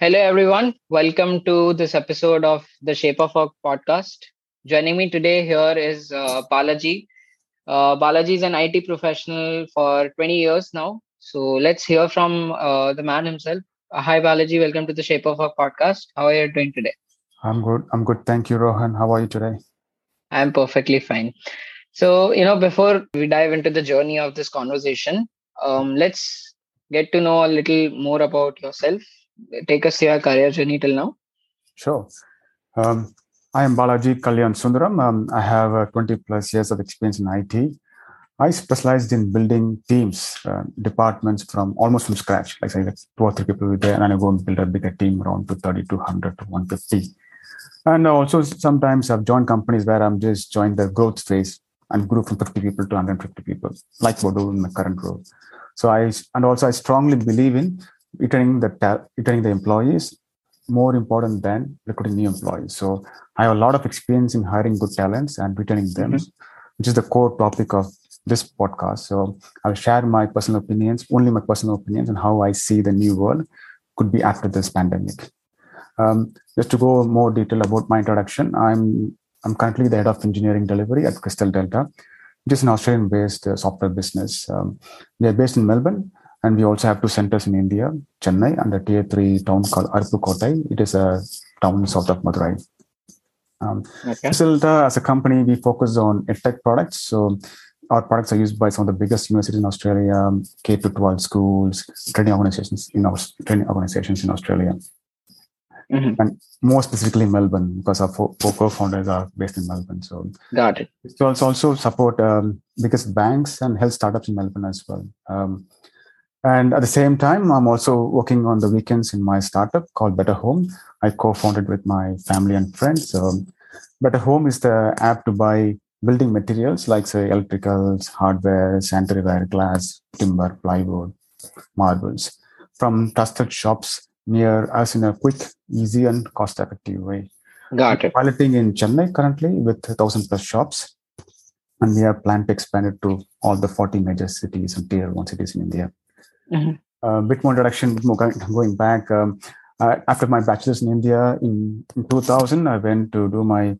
Hello, everyone. Welcome to this episode of the Shape of Work podcast. Joining me today here is uh, Balaji. Uh, Balaji is an IT professional for 20 years now. So let's hear from uh, the man himself. Uh, hi, Balaji. Welcome to the Shape of Work podcast. How are you doing today? I'm good. I'm good. Thank you, Rohan. How are you today? I'm perfectly fine. So, you know, before we dive into the journey of this conversation, um, let's get to know a little more about yourself take us through your career journey till now? Sure. Um, I am Balaji Kalyansundaram. Um, I have uh, 20 plus years of experience in IT. I specialized in building teams, uh, departments from almost from scratch. Like say, two or three people there, and I go and build a bigger team around to 30, 200 to 150. And also sometimes I've joined companies where I'm just joined the growth phase and grew from 50 people to 150 people, like Bodo in my current role. So I and also I strongly believe in retaining the ta- retaining the employees more important than recruiting new employees. So I have a lot of experience in hiring good talents and retaining them, mm-hmm. which is the core topic of this podcast. So I'll share my personal opinions, only my personal opinions, and how I see the new world could be after this pandemic. Um, just to go more detail about my introduction, I'm I'm currently the head of engineering delivery at Crystal Delta, which is an Australian-based uh, software business. Um, we are based in Melbourne, and we also have two centers in India, Chennai and a tier three town called Aruppukkottai. It is a town south of Madurai. Um, okay. Silta, as a company, we focus on edtech products. So our products are used by some of the biggest universities in Australia, K to 12 schools, training organizations in our training organizations in Australia. Mm-hmm. And more specifically Melbourne, because our four, four co-founders are based in Melbourne. So got it. So also support um, biggest banks and health startups in Melbourne as well. Um, and at the same time, I'm also working on the weekends in my startup called Better Home. I co-founded with my family and friends. So Better Home is the app to buy building materials like say electricals, hardware, sanitary ware, glass, timber, plywood, marbles from trusted shops near us in a quick, easy, and cost-effective way. Got it. Piloting in Chennai currently with thousand plus shops, and we have planned to expand it to all the 40 major cities and tier one cities in India. Mm-hmm. A bit more introduction, bit more going back. Um, uh, after my bachelor's in India in, in 2000, I went to do my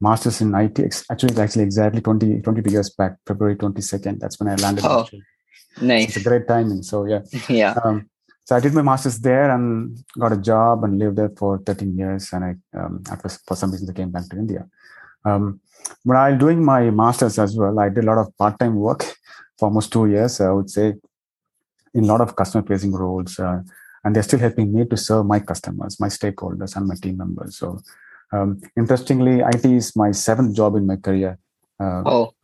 master's in IT. Actually, it's actually exactly 20, 22 years back, February 22nd. That's when I landed. Oh, nice. It's a great timing. So yeah. yeah. Um, so I did my master's there and got a job and lived there for 13 years. And I, um, after for some reason, I came back to India. Um, while doing my master's as well, I did a lot of part-time work for almost two years. I would say in a lot of customer facing roles uh, and they're still helping me to serve my customers my stakeholders and my team members. So um, interestingly it is my seventh job in my career uh, oh.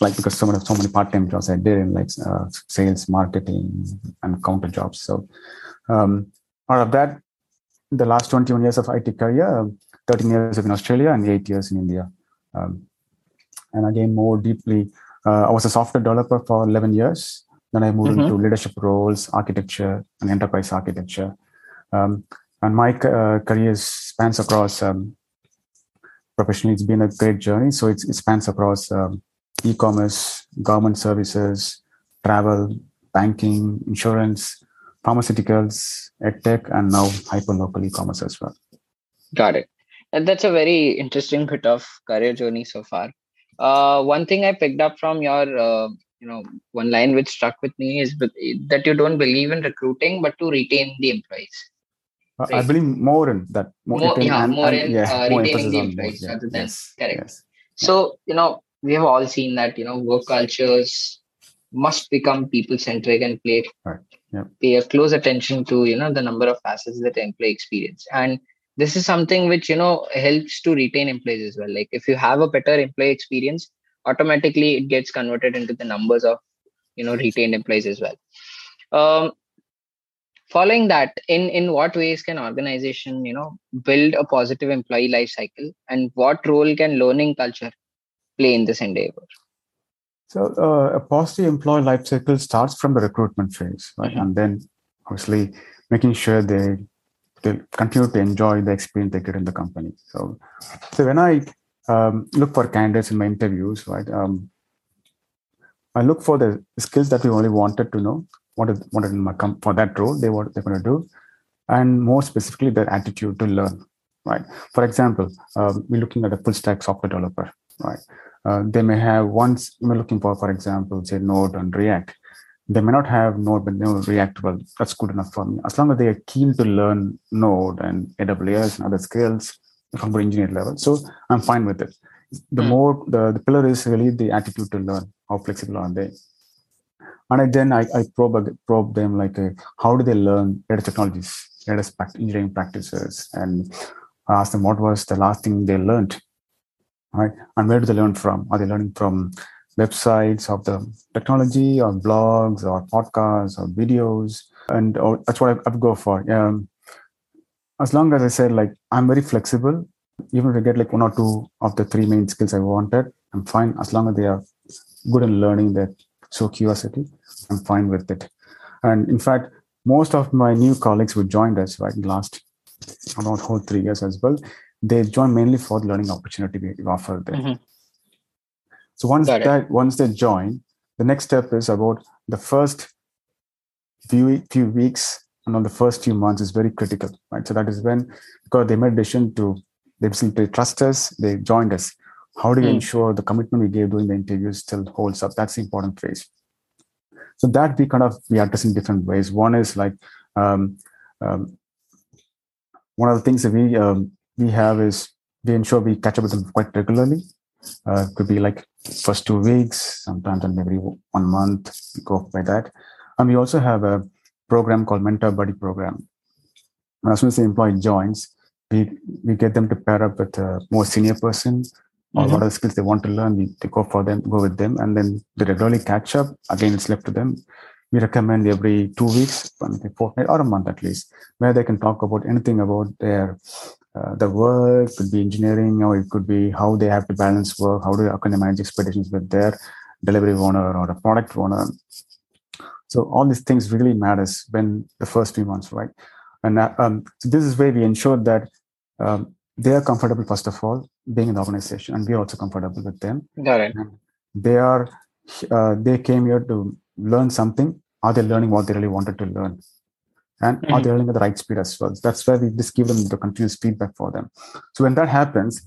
like because so many, so many part-time jobs i did in like uh, sales marketing and counter jobs. So um, out of that the last 21 years of it career 13 years in australia and 8 years in india. Um, and again more deeply uh, i was a software developer for 11 years then I moved mm-hmm. into leadership roles, architecture, and enterprise architecture. Um, and my uh, career spans across um, professionally. It's been a great journey. So it spans across um, e-commerce, government services, travel, banking, insurance, pharmaceuticals, edtech, and now hyperlocal e-commerce as well. Got it. And that's a very interesting bit of career journey so far. Uh, one thing I picked up from your uh, you know one line which stuck with me is that you don't believe in recruiting but to retain the employees i believe more in that more, more yeah and, more in yeah, uh, more retaining the employees more, yeah. rather than yes, correct yes. so you know we have all seen that you know work cultures must become people centric and play right. yeah. pay a close attention to you know the number of facets that employee experience and this is something which you know helps to retain employees as well like if you have a better employee experience automatically it gets converted into the numbers of you know retained employees as well. Um, following that in in what ways can organization you know build a positive employee life cycle and what role can learning culture play in this endeavor? So uh, a positive employee life cycle starts from the recruitment phase right? Mm-hmm. and then obviously making sure they they continue to enjoy the experience they get in the company. So so when i um, look for candidates in my interviews right? Um, i look for the skills that we only wanted to know what is what is my com- for that role they what they're going to do. And more specifically their attitude to learn right? For example um, we're looking at a full stack software developer right? Uh, they may have once we're looking for for example say node and react. They may not have node but they react well that's good enough for me. As long as they are keen to learn node and aws and other skills the engineer level so i'm fine with it the mm. more the, the pillar is really the attitude to learn how flexible are they and I, then I, I probe probe them like uh, how do they learn data technologies, data engineering practices, and I ask them what was the last thing they learned, right? And where do they learn from? Are they learning from websites of the technology, or blogs, or podcasts, or videos? And or, that's what I, I go for. Um, as long as I said like I'm very flexible, even if I get like one or two of the three main skills I wanted, I'm fine. As long as they are good in learning that so curiosity i'm fine with it. And in fact most of my new colleagues who joined us right in the last about whole three years as well they join mainly for the learning opportunity we offer them. Mm-hmm. so once that once they join the next step is about the first few few weeks on the first few months is very critical right? So that is when because they made a decision to they simply trust us they joined us. How do we mm. ensure the commitment we gave during the interview still holds up? That's the important phase so that we kind of we address in different ways. One is like um, um, one of the things that we um, we have is we ensure we catch up with them quite regularly. Uh, could be like first two weeks sometimes and every one month we go by that. And we also have a program called mentor buddy program. And as soon as the employee joins we we get them to pair up with a more senior person. Or mm-hmm. what are the skills they want to learn we go for them go with them and then they regularly catch up. Again it's left to them. We recommend every two weeks a fortnight or a month at least where they can talk about anything about their uh, the work. Could be engineering or it could be how they have to balance work how do how can they manage expectations with their delivery owner or a product owner so all these things really matters when the first few months right? And uh, um, so this is where we ensure that um, they are comfortable first of all being in the organization and we're also comfortable with them. Got it. They are uh, they came here to learn something. Are they learning what they really wanted to learn? And mm-hmm. are they learning at the right speed as well? That's where we just give them the continuous feedback for them. So when that happens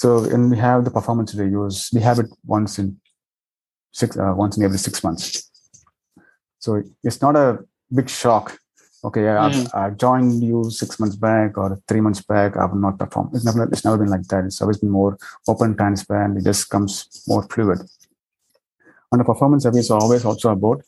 so when we have the performance reviews. We have it once in six uh, once in every six months so it's not a big shock. Okay. I, I, joined you six months back or three months back. I have not performed. It's never it's never been like that. It's always been more open transparent it just comes more fluid. And the performance reviews are always also about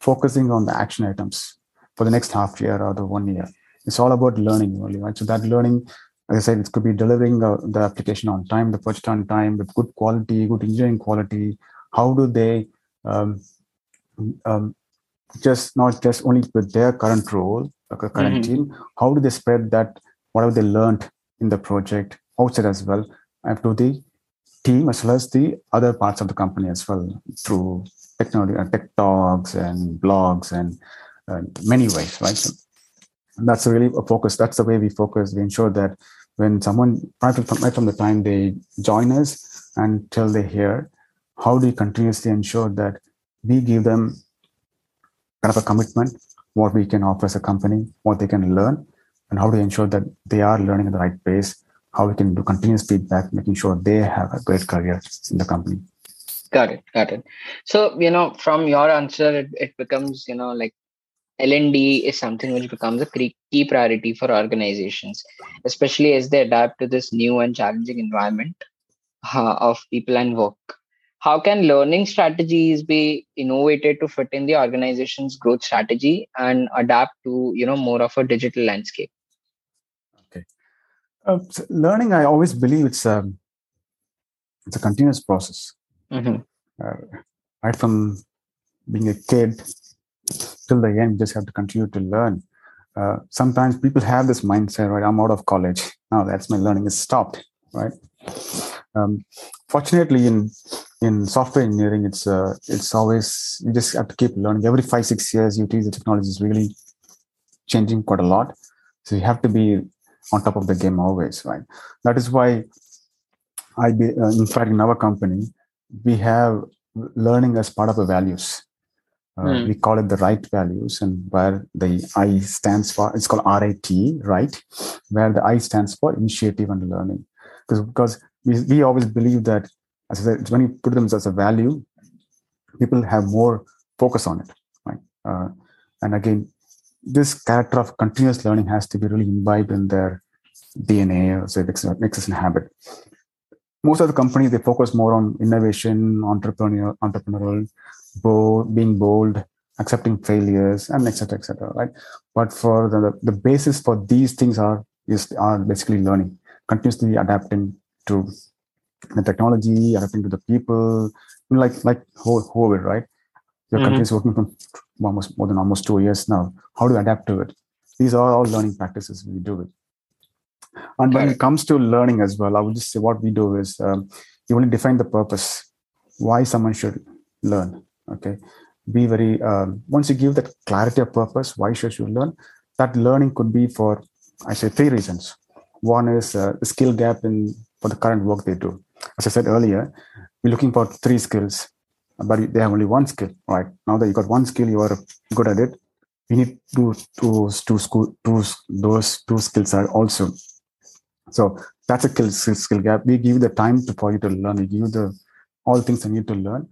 focusing on the action items for the next half year or the one year. It's all about learning only right? So that learning as i said it could be delivering the, the application on time the project on time with good quality good engineering quality. How do they um, um, just not just only with their current role, like a current mm-hmm. team, how do they spread that whatever they learned in the project outside as well and to the team as well as the other parts of the company as well through technology, uh, tech talks and blogs and uh, many ways, right? So that's really a focus. That's the way we focus. We ensure that when someone right from, right from the time they join us until they hear, how do we continuously ensure that we give them kind of a commitment, what we can offer as a company, what they can learn, and how to ensure that they are learning at the right pace, how we can do continuous feedback, making sure they have a great career in the company. Got it. Got it. So, you know, from your answer, it, it becomes, you know, like L&D is something which becomes a key priority for organizations, especially as they adapt to this new and challenging environment uh, of people and work how can learning strategies be innovated to fit in the organization's growth strategy and adapt to you know more of a digital landscape okay uh, so learning i always believe it's a um, it's a continuous process mm-hmm. uh, right from being a kid till the end you just have to continue to learn uh, sometimes people have this mindset, right? I'm out of college now. That's my learning is stopped, right? Um, fortunately, in in software engineering, it's uh, it's always you just have to keep learning. Every five six years, you teach the technology is really changing quite a lot. So you have to be on top of the game always, right? That is why I be uh, in fact in our company we have learning as part of the values. Uh, mm. We call it the right values, and where the I stands for it's called RIT, right? Where the I stands for initiative and learning, because because we, we always believe that as I said, when you put them as a value, people have more focus on it, right? Uh, and again, this character of continuous learning has to be really imbibed in their DNA, or say, existing habit. Most of the companies they focus more on innovation, entrepreneur, entrepreneurial, bold, being bold, accepting failures, and etc. etc. right? But for the the basis for these things are is are basically learning, continuously adapting to the technology, adapting to the people, like like whoever, right? Your mm-hmm. is working from almost more than almost two years now. How do you adapt to it? These are all learning practices we do it. And when it comes to learning as well, I would just say what we do is um, you only define the purpose, why someone should learn. Okay, be very um, once you give that clarity of purpose, why should you learn? That learning could be for I say three reasons. One is uh, the skill gap in for the current work they do. As I said earlier, we're looking for three skills but they have only one skill, right? Now that you got one skill, you are good at it. We need two, two, two, school, two, those two skills are also. So that's a skill, skill gap. We give you the time to, for you to learn. We give you the all things you need to learn.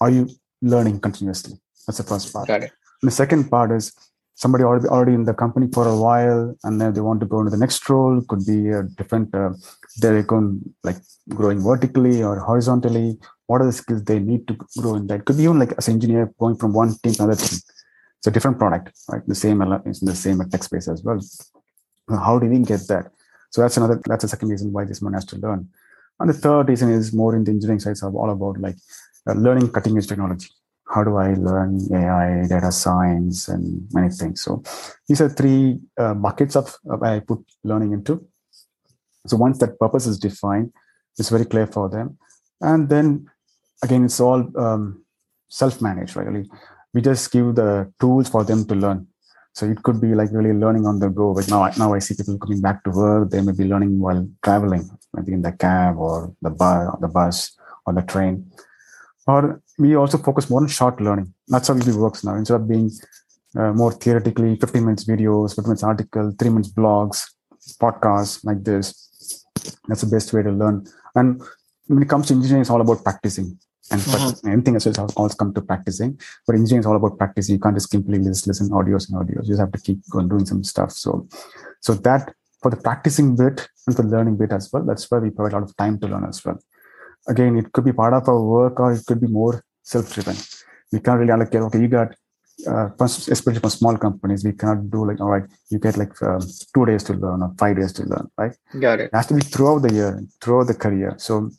Are you learning continuously? That's the first part. Got it. The second part is somebody already already in the company for a while, and then they want to go into the next role. Could be a different. Uh, they're going like growing vertically or horizontally, what are the skills they need to grow in that? Could be even like as an engineer going from one team to another team. It's a different product, right? The same it's in the same tech space as well. How do we get that? So that's another that's the second reason why this one has to learn. And the third reason is more in the engineering side, so all about like uh, learning cutting edge technology. How do I learn AI, data science, and many things? So these are three uh, buckets of uh, I put learning into. So once that purpose is defined, it's very clear for them. And then again, it's all um, self-managed, right? Really, we just give the tools for them to learn. So it could be like really learning on the go. But now, now I see people coming back to work. They may be learning while traveling, maybe in the cab or the bus, the bus or the train. Or we also focus more on short learning. That's how it works now. Instead of being uh, more theoretically, 15 minutes videos, 15 minutes article, three minutes blogs, podcasts like this. That's the best way to learn. And when it comes to engineering, it's all about practicing and mm-hmm. anything else has always come to practicing. But engineering is all about practicing. You can't just simply just listen audios and audios. You just have to keep going doing some stuff. So, so that for the practicing bit and for the learning bit as well, that's where we provide a lot of time to learn as well. Again, it could be part of our work or it could be more self-driven. We can't really allocate. Okay, you got uh, especially for small companies, we cannot do like, all right, you get like um, two days to learn or five days to learn, right? Got it. It has to be throughout the year, throughout the career. So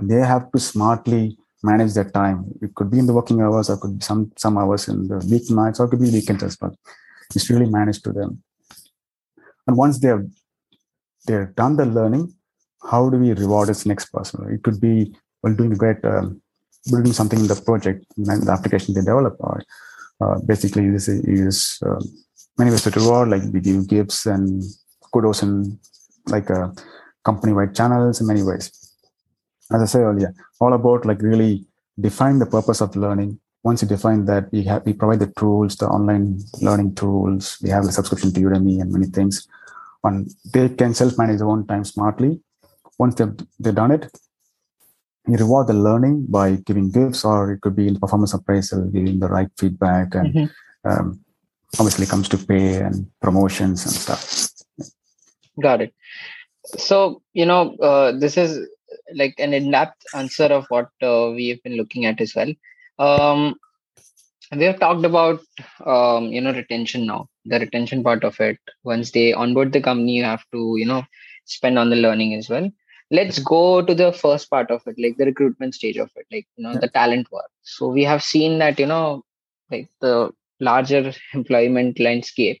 they have to smartly manage their time. It could be in the working hours, or could be some some hours in the weeknights, or it could be weekends as well. It's really managed to them. And once they have they're done the learning, how do we reward this next person? It could be well doing great, um, building something in the project, and the application they develop, or uh, basically use use uh, many ways to reward, like give gifts and kudos and like uh, company-wide channels in many ways as I said earlier, all about like really define the purpose of learning. Once you define that, we have we provide the tools, the online learning tools. We have the subscription to Udemy and many things. And they can self-manage their own time smartly. Once they've they've done it, you reward the learning by giving gifts, or it could be in performance appraisal, giving the right feedback, and mm-hmm. um, obviously comes to pay and promotions and stuff. Got it. So you know, uh, this is like an in-depth answer of what uh, we have been looking at as well. Um, we have talked about um, you know retention now, the retention part of it. Once they onboard the company, you have to you know spend on the learning as well. Let's go to the first part of it, like the recruitment stage of it, like you know yeah. the talent work. So we have seen that you know like the larger employment landscape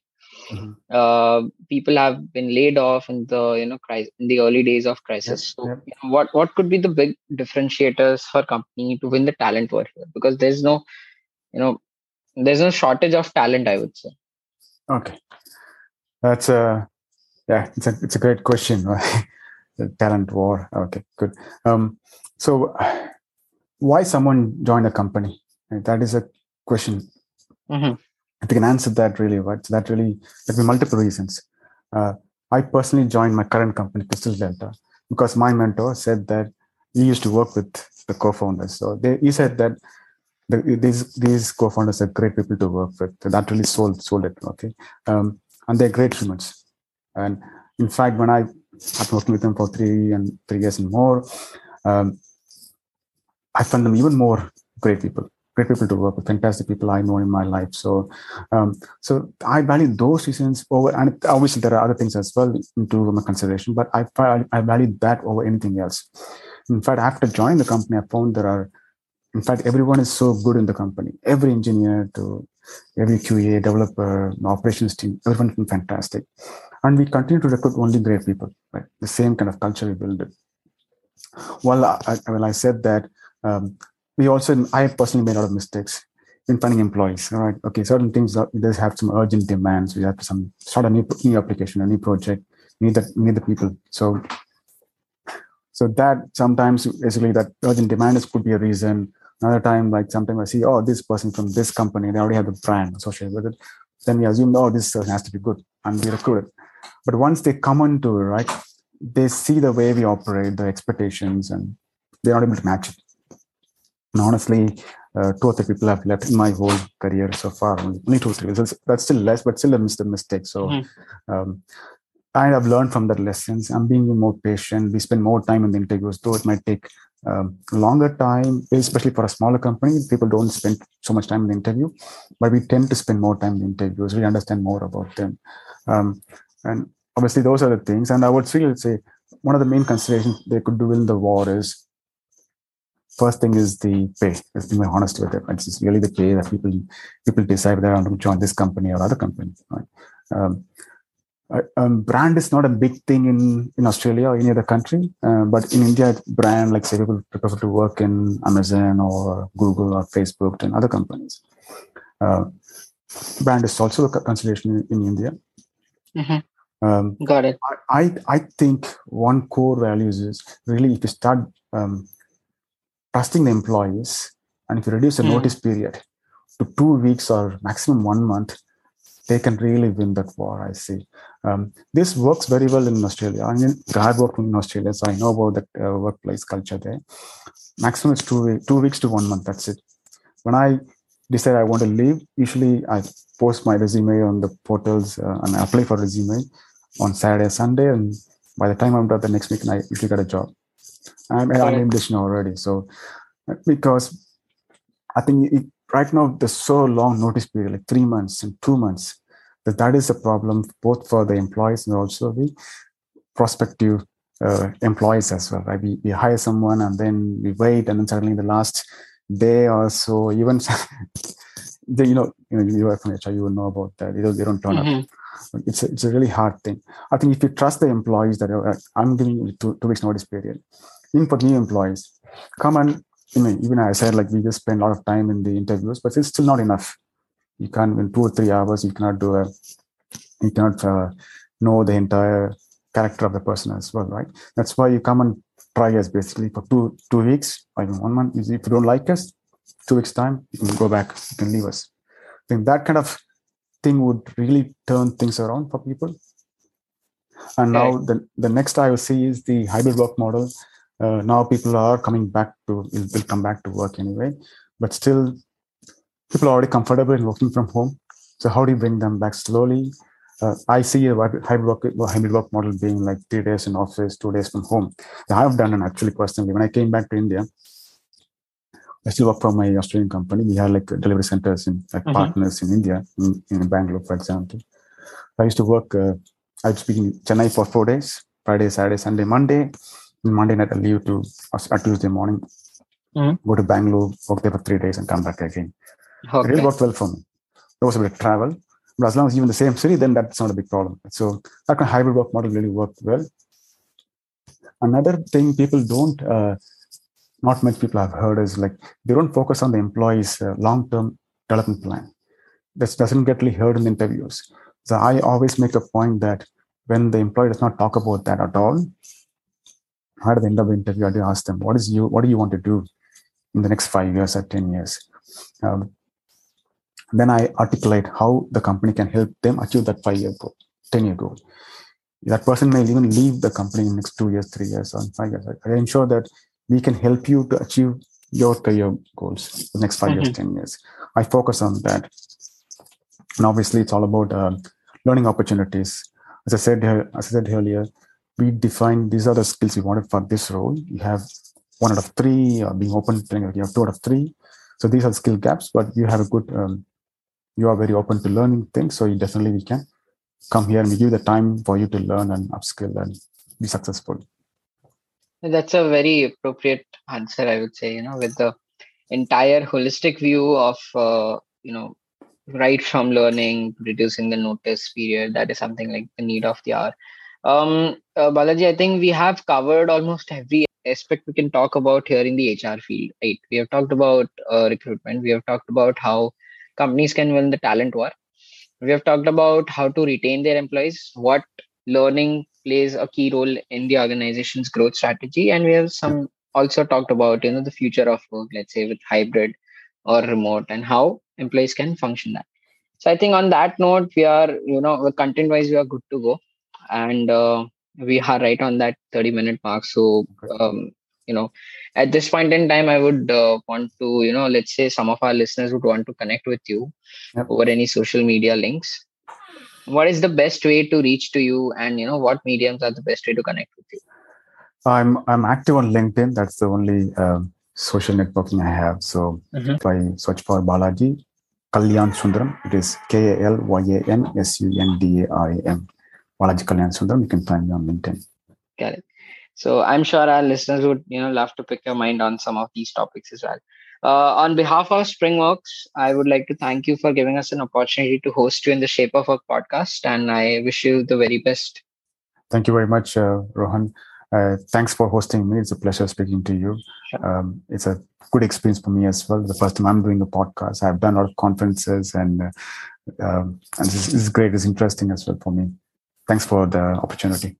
mm-hmm. uh, people have been laid off in the you know crisis in the early days of crisis yep, so yep. You know, what what could be the big differentiators for company to win the talent war here because there's no you know there's no shortage of talent i would say okay that's a yeah it's a it's a great question talent war. Okay good. Um so why someone joined a company? That is a question. Mm-hmm. if you can answer that really right so that really there be multiple reasons. Uh, i personally joined my current company crystal delta because my mentor said that he used to work with the co-founders. So they, he said that the, these these co-founders are great people to work with. So that really sold sold it okay? Um, and they're great humans. And in fact when i i've been working with them for three and three years and more um, i found them even more great people great people to work with, fantastic people I know in my life. So, um, so I value those reasons over, and obviously there are other things as well into my consideration, but I I value that over anything else. In fact, after joining the company, I found there are, in fact, everyone is so good in the company. Every engineer to every QA developer, operations team, everyone is fantastic, and we continue to recruit only great people. Right, the same kind of culture we build. It. Well, I, well, I said that. Um, we also i personally made a lot of mistakes in finding employees all right okay certain things does have some urgent demands we have to some start a new, new application a new project need the need the people so so that sometimes basically that urgent demand is, could be a reason another time like sometimes i see oh this person from this company they already have the brand associated with it then we assume oh this person has to be good and we recruit it but once they come into it right they see the way we operate the expectations and they're not able to match it and honestly, uh, two or three people have left in my whole career so far. Only two or three. That's, that's still less, but still a mistake. So mm-hmm. um, I have learned from that lessons. I'm being more patient. We spend more time in the interviews, though it might take um, longer time, especially for a smaller company. People don't spend so much time in the interview, but we tend to spend more time in the interviews. We understand more about them. Um, and obviously, those are the things. And I would still say one of the main considerations they could do in the war is first thing is the pay. Let's be honest with it. It's really the pay that people people decide whether to join this company or other company. Right? Um, um, brand is not a big thing in, in Australia or any other country, uh, but in India, brand like say people prefer to work in Amazon or Google or Facebook and other companies. Uh, brand is also a consideration in, in India. Mm-hmm. Um, Got it. I, I think one core values is really if you start um, trusting the employees and if you reduce the mm. notice period to two weeks or maximum one month they can really win that war i see um, this works very well in australia i mean i've worked in australia so i know about the uh, workplace culture there maximum is two, two weeks to one month that's it when i decide i want to leave usually i post my resume on the portals uh, and apply for resume on saturday sunday and by the time i'm done the next week i usually get a job I'm, I'm in this already. So because I think it, right now there's so long notice period, like three months and two months, that that is a problem both for the employees and also the prospective uh, employees as well. Right? We, we hire someone and then we wait, and then suddenly the last day or so, even they, you know, you know, you are from HR, you will know about that. They don't, they don't turn mm-hmm. up. It's a, it's a really hard thing. I think if you trust the employees that uh, I'm giving you two, two weeks notice period, even for new employees, come and you know, even I said like we just spend a lot of time in the interviews, but it's still not enough. You can't in two or three hours you cannot do a you cannot uh, know the entire character of the person as well, right? That's why you come and try us basically for two two weeks or even one month. If you don't like us, two weeks time, you can go back, you can leave us. I think that kind of thing would really turn things around for people. And okay. now the, the next I will see is the hybrid work model uh, now people are coming back to will, come back to work anyway but still people are already comfortable in working from home so how do you bring them back slowly uh, i see a hybrid work, hybrid work model being like three days in office two days from home i have done it actually personally when i came back to india I still work for my Australian company. We have like delivery centers in like mm-hmm. partners in India, in, in, Bangalore, for example. I used to work. Uh, I was speaking Chennai for four days: Friday, Saturday, Sunday, Monday. Monday night, I leave to uh, Tuesday morning, mm-hmm. go to Bangalore, work there for three days, and come back again. Okay. It really worked well for me. There was a bit of travel, But as long as you're in the same city, then that's not a big problem. So that kind of hybrid work model really worked well. Another thing people don't, uh, not much people have heard is like they don't focus on the employee's uh, long-term development plan. This doesn't get really heard in interviews. So I always make a point that when the employee does not talk about that at all, at the end of the interview, I do ask them, "What is you? What do you want to do in the next five years or ten years?" Um, then I articulate how the company can help them achieve that five-year goal, ten-year goal. That person may even leave the company in the next two years, three years, or five years. I ensure that we can help you to achieve your career goals the next 5 mm-hmm. years, ten years. I focus on that, and obviously, it's all about uh, learning opportunities. As I said, as I said earlier, we define these are the skills we wanted for this role. You have one out of three, or being open, you have two out of three. So these are skill gaps, but you have a good, um, you are very open to learning things. So you definitely we can come here and we give the time for you to learn and upskill and be successful. That's a very appropriate answer, I would say. You know, with the entire holistic view of uh, you know right from learning, reducing the notice period. That is something like the need of the hour. Um, uh, Balaji, I think we have covered almost every aspect we can talk about here in the HR field. Right? We have talked about uh, recruitment. We have talked about how companies can win the talent war. We have talked about how to retain their employees, what learning plays a key role in the organization's growth strategy, and we have some also talked about you know the future of work, let's say with hybrid or remote, and how employees can function that. So I think on that note, we are you know content wise we are good to go. And uh, we are right on that 30 minute mark. So um, you know at this point in time i would uh, want to you know let's say some of our listeners would want to connect with you yep. over any social media links what is the best way to reach to you and you know what mediums are the best way to connect with you i'm i'm active on linkedin that's the only um, social networking i have so mm-hmm. if i search for balaji kalyan sundaram it is k-a-l-y-a-n-s-u-n-d-a-r-a-m Balaji Kalyansundaram. You can find me on LinkedIn. Got it. So I'm sure our listeners would, you know, love to pick your mind on some of these topics as well. Uh, on behalf of Springworks, I would like to thank you for giving us an opportunity to host you in the Shape of Work podcast, and I wish you the very best. Thank you very much, uh, Rohan. Uh, thanks for hosting me. It's a pleasure speaking to you. Sure. Um, it's a good experience for me as well. The first time I'm doing a podcast, I've done a lot of conferences, and uh, um, and this is great. It's interesting as well for me. Thanks for the opportunity.